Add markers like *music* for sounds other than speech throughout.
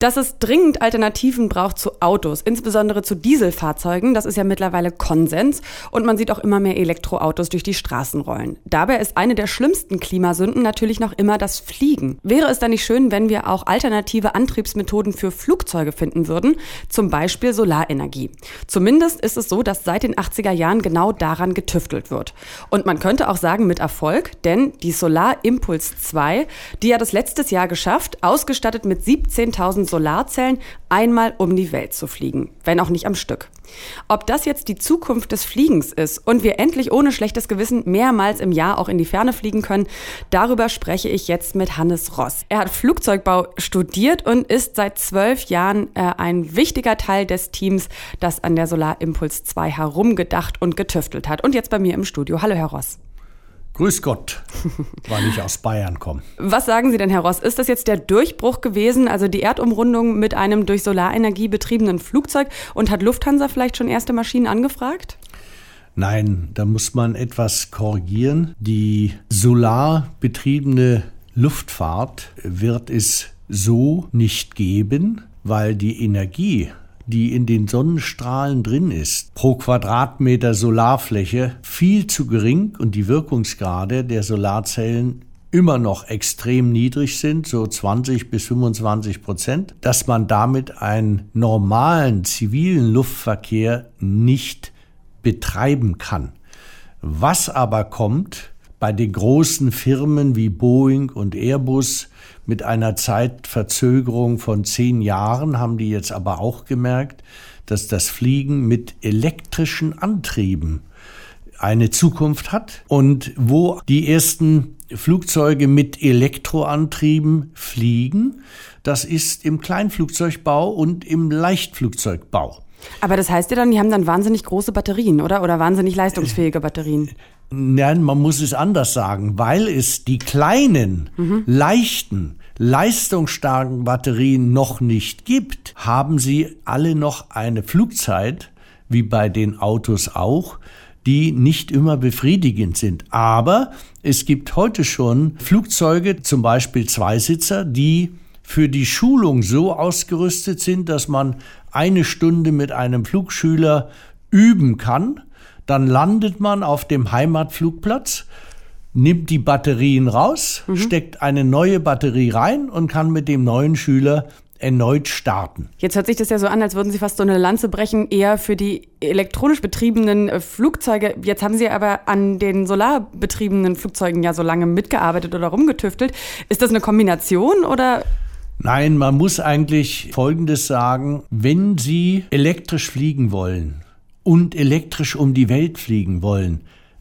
Dass es dringend Alternativen braucht zu Autos, insbesondere zu Dieselfahrzeugen, das ist ja mittlerweile Konsens und man sieht auch immer mehr Elektroautos durch die Straßen rollen. Dabei ist eine der schlimmsten Klimasünden natürlich noch immer das Fliegen. Wäre es da nicht schön, wenn wir auch alternative Antriebsmethoden für Flugzeuge finden würden, zum Beispiel Solarenergie? Zumindest ist es so, dass seit den 80er Jahren genau daran getüftelt wird. Und man könnte auch sagen mit Erfolg, denn die Solar Impulse 2, die hat es letztes Jahr geschafft, ausgestattet mit 17.000 Solarzellen einmal um die Welt zu fliegen, wenn auch nicht am Stück. Ob das jetzt die Zukunft des Fliegens ist und wir endlich ohne schlechtes Gewissen mehrmals im Jahr auch in die Ferne fliegen können, darüber spreche ich jetzt mit Hannes Ross. Er hat Flugzeugbau studiert und ist seit zwölf Jahren äh, ein wichtiger Teil des Teams, das an der Solar Impulse 2 herumgedacht und getüftelt hat. Und jetzt bei mir im Studio. Hallo, Herr Ross. Grüß Gott, weil ich aus Bayern komme. Was sagen Sie denn, Herr Ross? Ist das jetzt der Durchbruch gewesen, also die Erdumrundung mit einem durch Solarenergie betriebenen Flugzeug? Und hat Lufthansa vielleicht schon erste Maschinen angefragt? Nein, da muss man etwas korrigieren. Die solarbetriebene Luftfahrt wird es so nicht geben, weil die Energie die in den Sonnenstrahlen drin ist, pro Quadratmeter Solarfläche viel zu gering und die Wirkungsgrade der Solarzellen immer noch extrem niedrig sind, so 20 bis 25 Prozent, dass man damit einen normalen zivilen Luftverkehr nicht betreiben kann. Was aber kommt bei den großen Firmen wie Boeing und Airbus, mit einer Zeitverzögerung von zehn Jahren haben die jetzt aber auch gemerkt, dass das Fliegen mit elektrischen Antrieben eine Zukunft hat und wo die ersten Flugzeuge mit Elektroantrieben fliegen, das ist im Kleinflugzeugbau und im Leichtflugzeugbau. Aber das heißt ja dann, die haben dann wahnsinnig große Batterien, oder? Oder wahnsinnig leistungsfähige Batterien? Nein, man muss es anders sagen, weil es die kleinen, mhm. leichten, leistungsstarken Batterien noch nicht gibt, haben sie alle noch eine Flugzeit, wie bei den Autos auch, die nicht immer befriedigend sind. Aber es gibt heute schon Flugzeuge, zum Beispiel Zweisitzer, die für die Schulung so ausgerüstet sind, dass man eine Stunde mit einem Flugschüler üben kann dann landet man auf dem Heimatflugplatz, nimmt die Batterien raus, mhm. steckt eine neue Batterie rein und kann mit dem neuen Schüler erneut starten. Jetzt hört sich das ja so an, als würden Sie fast so eine Lanze brechen, eher für die elektronisch betriebenen äh, Flugzeuge. Jetzt haben Sie aber an den solarbetriebenen Flugzeugen ja so lange mitgearbeitet oder rumgetüftelt. Ist das eine Kombination oder? Nein, man muss eigentlich Folgendes sagen. Wenn Sie elektrisch fliegen wollen, und elektrisch um die Welt fliegen wollen,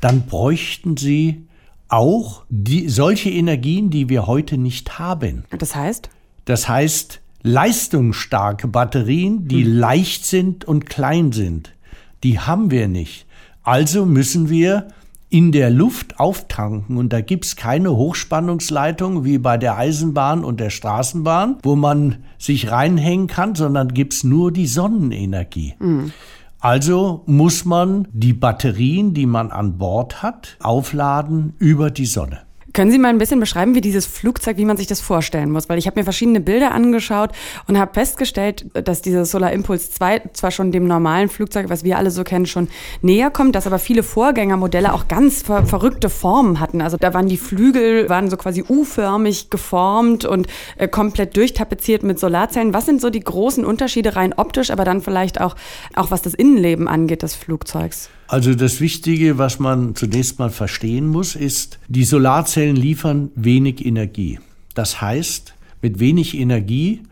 dann bräuchten sie auch die, solche Energien, die wir heute nicht haben. Das heißt? Das heißt leistungsstarke Batterien, die hm. leicht sind und klein sind. Die haben wir nicht. Also müssen wir in der Luft auftanken und da gibt's keine Hochspannungsleitung wie bei der Eisenbahn und der Straßenbahn, wo man sich reinhängen kann, sondern gibt's nur die Sonnenenergie. Mhm. Also muss man die Batterien, die man an Bord hat, aufladen über die Sonne. Können Sie mal ein bisschen beschreiben, wie dieses Flugzeug, wie man sich das vorstellen muss? Weil ich habe mir verschiedene Bilder angeschaut und habe festgestellt, dass dieses Solar Impulse 2 zwar schon dem normalen Flugzeug, was wir alle so kennen, schon näher kommt, dass aber viele Vorgängermodelle auch ganz ver verrückte Formen hatten. Also da waren die Flügel, waren so quasi U-förmig geformt und äh, komplett durchtapeziert mit Solarzellen. Was sind so die großen Unterschiede rein optisch, aber dann vielleicht auch, auch was das Innenleben angeht des Flugzeugs? Also das Wichtige, was man zunächst mal verstehen muss, ist, die Solarzellen liefern wenig Energie. Das heißt, mit wenig Energie,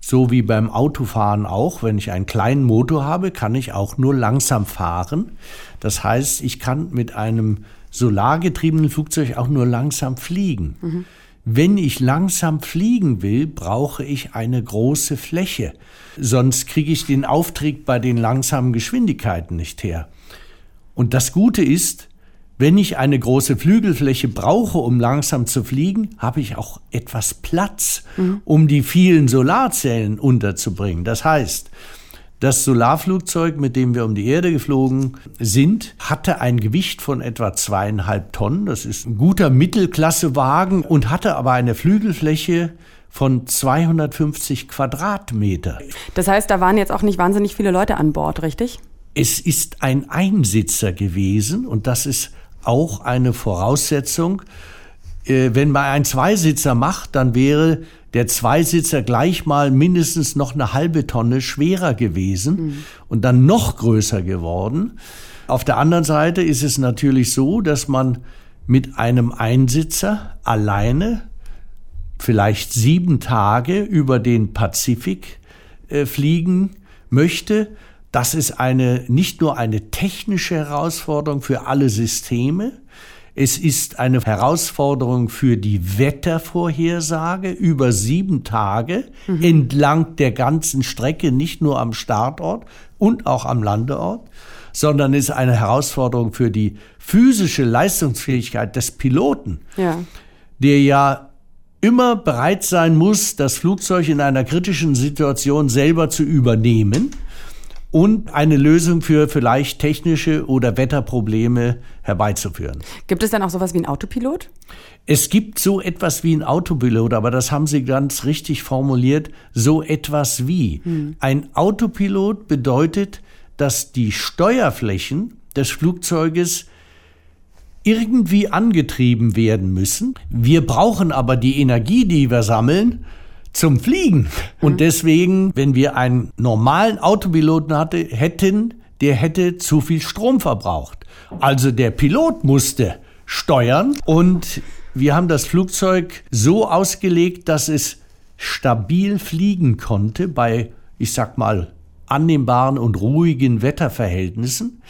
so wie beim Autofahren auch, wenn ich einen kleinen Motor habe, kann ich auch nur langsam fahren. Das heißt, ich kann mit einem solargetriebenen Flugzeug auch nur langsam fliegen. Mhm. Wenn ich langsam fliegen will, brauche ich eine große Fläche. Sonst kriege ich den Auftrieb bei den langsamen Geschwindigkeiten nicht her. Und das Gute ist, wenn ich eine große Flügelfläche brauche, um langsam zu fliegen, habe ich auch etwas Platz, mhm. um die vielen Solarzellen unterzubringen. Das heißt, Das Solarflugzeug, mit dem wir um die Erde geflogen sind, hatte ein Gewicht von etwa zweieinhalb Tonnen. Das ist ein guter Mittelklassewagen und hatte aber eine Flügelfläche von 250 Quadratmeter. Das heißt, da waren jetzt auch nicht wahnsinnig viele Leute an Bord, richtig? Es ist ein Einsitzer gewesen und das ist auch eine Voraussetzung. Äh, wenn man einen Zweisitzer macht, dann wäre der Zweisitzer gleich mal mindestens noch eine halbe Tonne schwerer gewesen mhm. und dann noch größer geworden. Auf der anderen Seite ist es natürlich so, dass man mit einem Einsitzer alleine vielleicht sieben Tage über den Pazifik äh, fliegen möchte. Das ist eine, nicht nur eine technische Herausforderung für alle Systeme, es ist eine Herausforderung für die Wettervorhersage über sieben Tage mhm. entlang der ganzen Strecke, nicht nur am Startort und auch am Landeort, sondern ist eine Herausforderung für die physische Leistungsfähigkeit des Piloten, ja. der ja immer bereit sein muss, das Flugzeug in einer kritischen Situation selber zu übernehmen und eine Lösung für vielleicht technische oder Wetterprobleme herbeizuführen. Gibt es dann auch sowas wie ein Autopilot? Es gibt so etwas wie ein Autopilot, aber das haben Sie ganz richtig formuliert, so etwas wie. Hm. Ein Autopilot bedeutet, dass die Steuerflächen des Flugzeuges irgendwie angetrieben werden müssen. Wir brauchen aber die Energie, die wir sammeln, zum Fliegen. Und mhm. deswegen, wenn wir einen normalen Autopiloten hatte, hätten, der hätte zu viel Strom verbraucht. Also der Pilot musste steuern und wir haben das Flugzeug so ausgelegt, dass es stabil fliegen konnte bei, ich sag mal, annehmbaren und ruhigen Wetterverhältnissen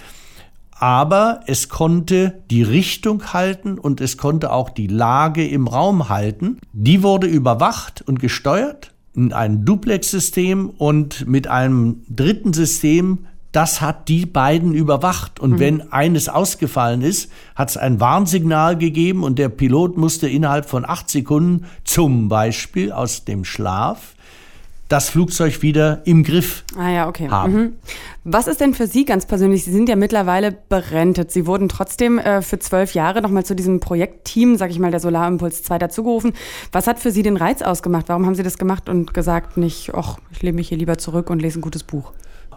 aber es konnte die Richtung halten und es konnte auch die Lage im Raum halten. Die wurde überwacht und gesteuert in einem Duplex-System und mit einem dritten System, das hat die beiden überwacht. Und mhm. wenn eines ausgefallen ist, hat es ein Warnsignal gegeben und der Pilot musste innerhalb von acht Sekunden zum Beispiel aus dem Schlaf das Flugzeug wieder im Griff ah, ja, okay. haben. Mhm. Was ist denn für Sie ganz persönlich? Sie sind ja mittlerweile berentet. Sie wurden trotzdem äh, für zwölf Jahre nochmal zu diesem Projektteam, sag ich mal, der Solarimpuls 2 dazugerufen. Was hat für Sie den Reiz ausgemacht? Warum haben Sie das gemacht und gesagt, nicht, ach, ich lehne mich hier lieber zurück und lese ein gutes Buch?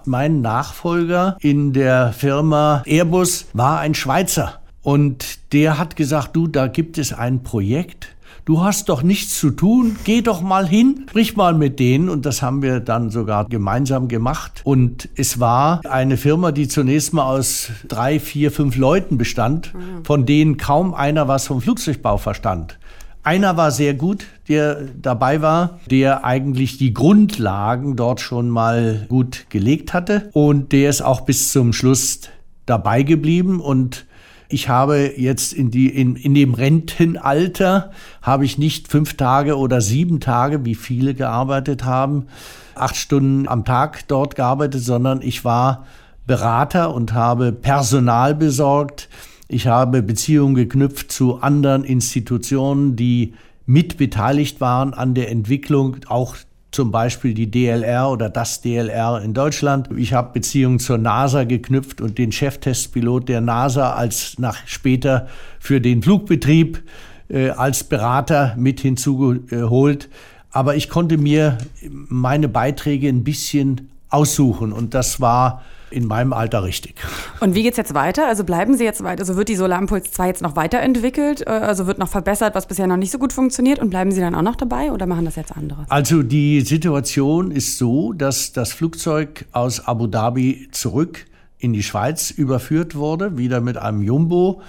Mein Nachfolger in der Firma Airbus war ein Schweizer. Und der hat gesagt, du, da gibt es ein Projekt, du hast doch nichts zu tun, geh doch mal hin, sprich mal mit denen. Und das haben wir dann sogar gemeinsam gemacht. Und es war eine Firma, die zunächst mal aus drei, vier, fünf Leuten bestand, mhm. von denen kaum einer was vom Flugzeugbau verstand. Einer war sehr gut, der dabei war, der eigentlich die Grundlagen dort schon mal gut gelegt hatte und der ist auch bis zum Schluss dabei geblieben und ich habe jetzt in, die, in, in dem Rentenalter, habe ich nicht fünf Tage oder sieben Tage, wie viele gearbeitet haben, acht Stunden am Tag dort gearbeitet, sondern ich war Berater und habe Personal besorgt. Ich habe Beziehungen geknüpft zu anderen Institutionen, die mitbeteiligt waren an der Entwicklung auch zum Beispiel die DLR oder das DLR in Deutschland. Ich habe Beziehungen zur NASA geknüpft und den Cheftestpilot der NASA als nach später für den Flugbetrieb äh, als Berater mit hinzugeholt. Aber ich konnte mir meine Beiträge ein bisschen aussuchen und das war in meinem Alter richtig. Und wie geht es jetzt weiter? Also bleiben Sie jetzt weiter? Also wird die Solarimpuls 2 jetzt noch weiterentwickelt? Äh, also wird noch verbessert, was bisher noch nicht so gut funktioniert? Und bleiben Sie dann auch noch dabei oder machen das jetzt andere? Also die Situation ist so, dass das Flugzeug aus Abu Dhabi zurück in die Schweiz überführt wurde, wieder mit einem Jumbo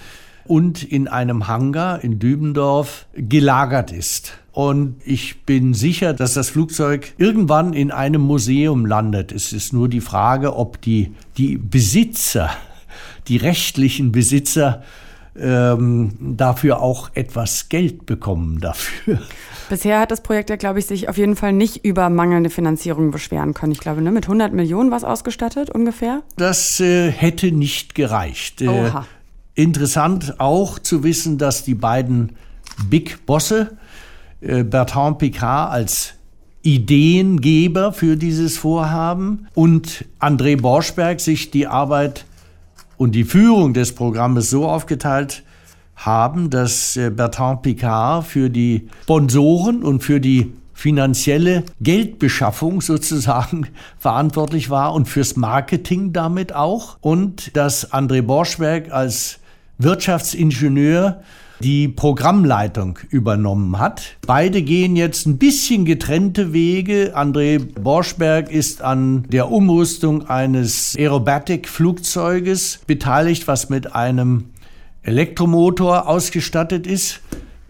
und in einem Hangar in Dübendorf gelagert ist. Und ich bin sicher, dass das Flugzeug irgendwann in einem Museum landet. Es ist nur die Frage, ob die, die Besitzer, die rechtlichen Besitzer, ähm, dafür auch etwas Geld bekommen dafür. Bisher hat das Projekt ja, glaube ich, sich auf jeden Fall nicht über mangelnde Finanzierung beschweren können. Ich glaube, ne, mit 100 Millionen war es ausgestattet ungefähr. Das äh, hätte nicht gereicht. Äh, interessant auch zu wissen, dass die beiden Big Bosse, Bertrand Picard als Ideengeber für dieses Vorhaben und André Borschberg sich die Arbeit und die Führung des Programmes so aufgeteilt haben, dass äh, Bertrand Picard für die Sponsoren und für die finanzielle Geldbeschaffung *laughs* sozusagen verantwortlich war und fürs Marketing damit auch und dass André Borschberg als Wirtschaftsingenieur die Programmleitung übernommen hat. Beide gehen jetzt ein bisschen getrennte Wege. André Borschberg ist an der Umrüstung eines Aerobatic-Flugzeuges beteiligt, was mit einem Elektromotor ausgestattet ist.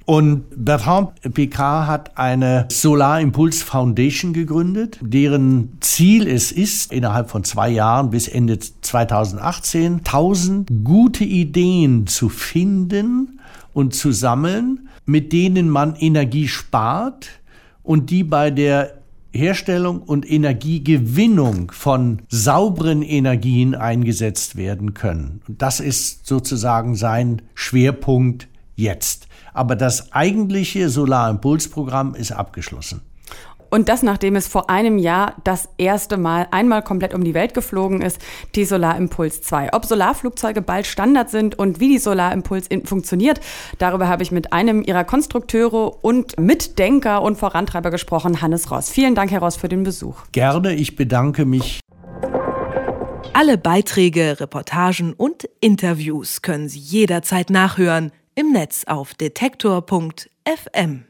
Und Bertrand Picard hat eine Solar Impulse Foundation gegründet, deren Ziel es ist, innerhalb von zwei Jahren bis Ende 2018 1000 gute Ideen zu finden und zu sammeln, mit denen man Energie spart und die bei der Herstellung und Energiegewinnung von sauberen Energien eingesetzt werden können. Und das ist sozusagen sein Schwerpunkt jetzt. Aber das eigentliche Solarimpulsprogramm ist abgeschlossen. Und das, nachdem es vor einem Jahr das erste Mal einmal komplett um die Welt geflogen ist, die Solarimpuls 2. Ob Solarflugzeuge bald Standard sind und wie die Solarimpuls funktioniert, darüber habe ich mit einem ihrer Konstrukteure und Mitdenker und Vorantreiber gesprochen, Hannes Ross. Vielen Dank, Herr Ross, für den Besuch. Gerne, ich bedanke mich. Alle Beiträge, Reportagen und Interviews können Sie jederzeit nachhören im Netz auf detektor.fm.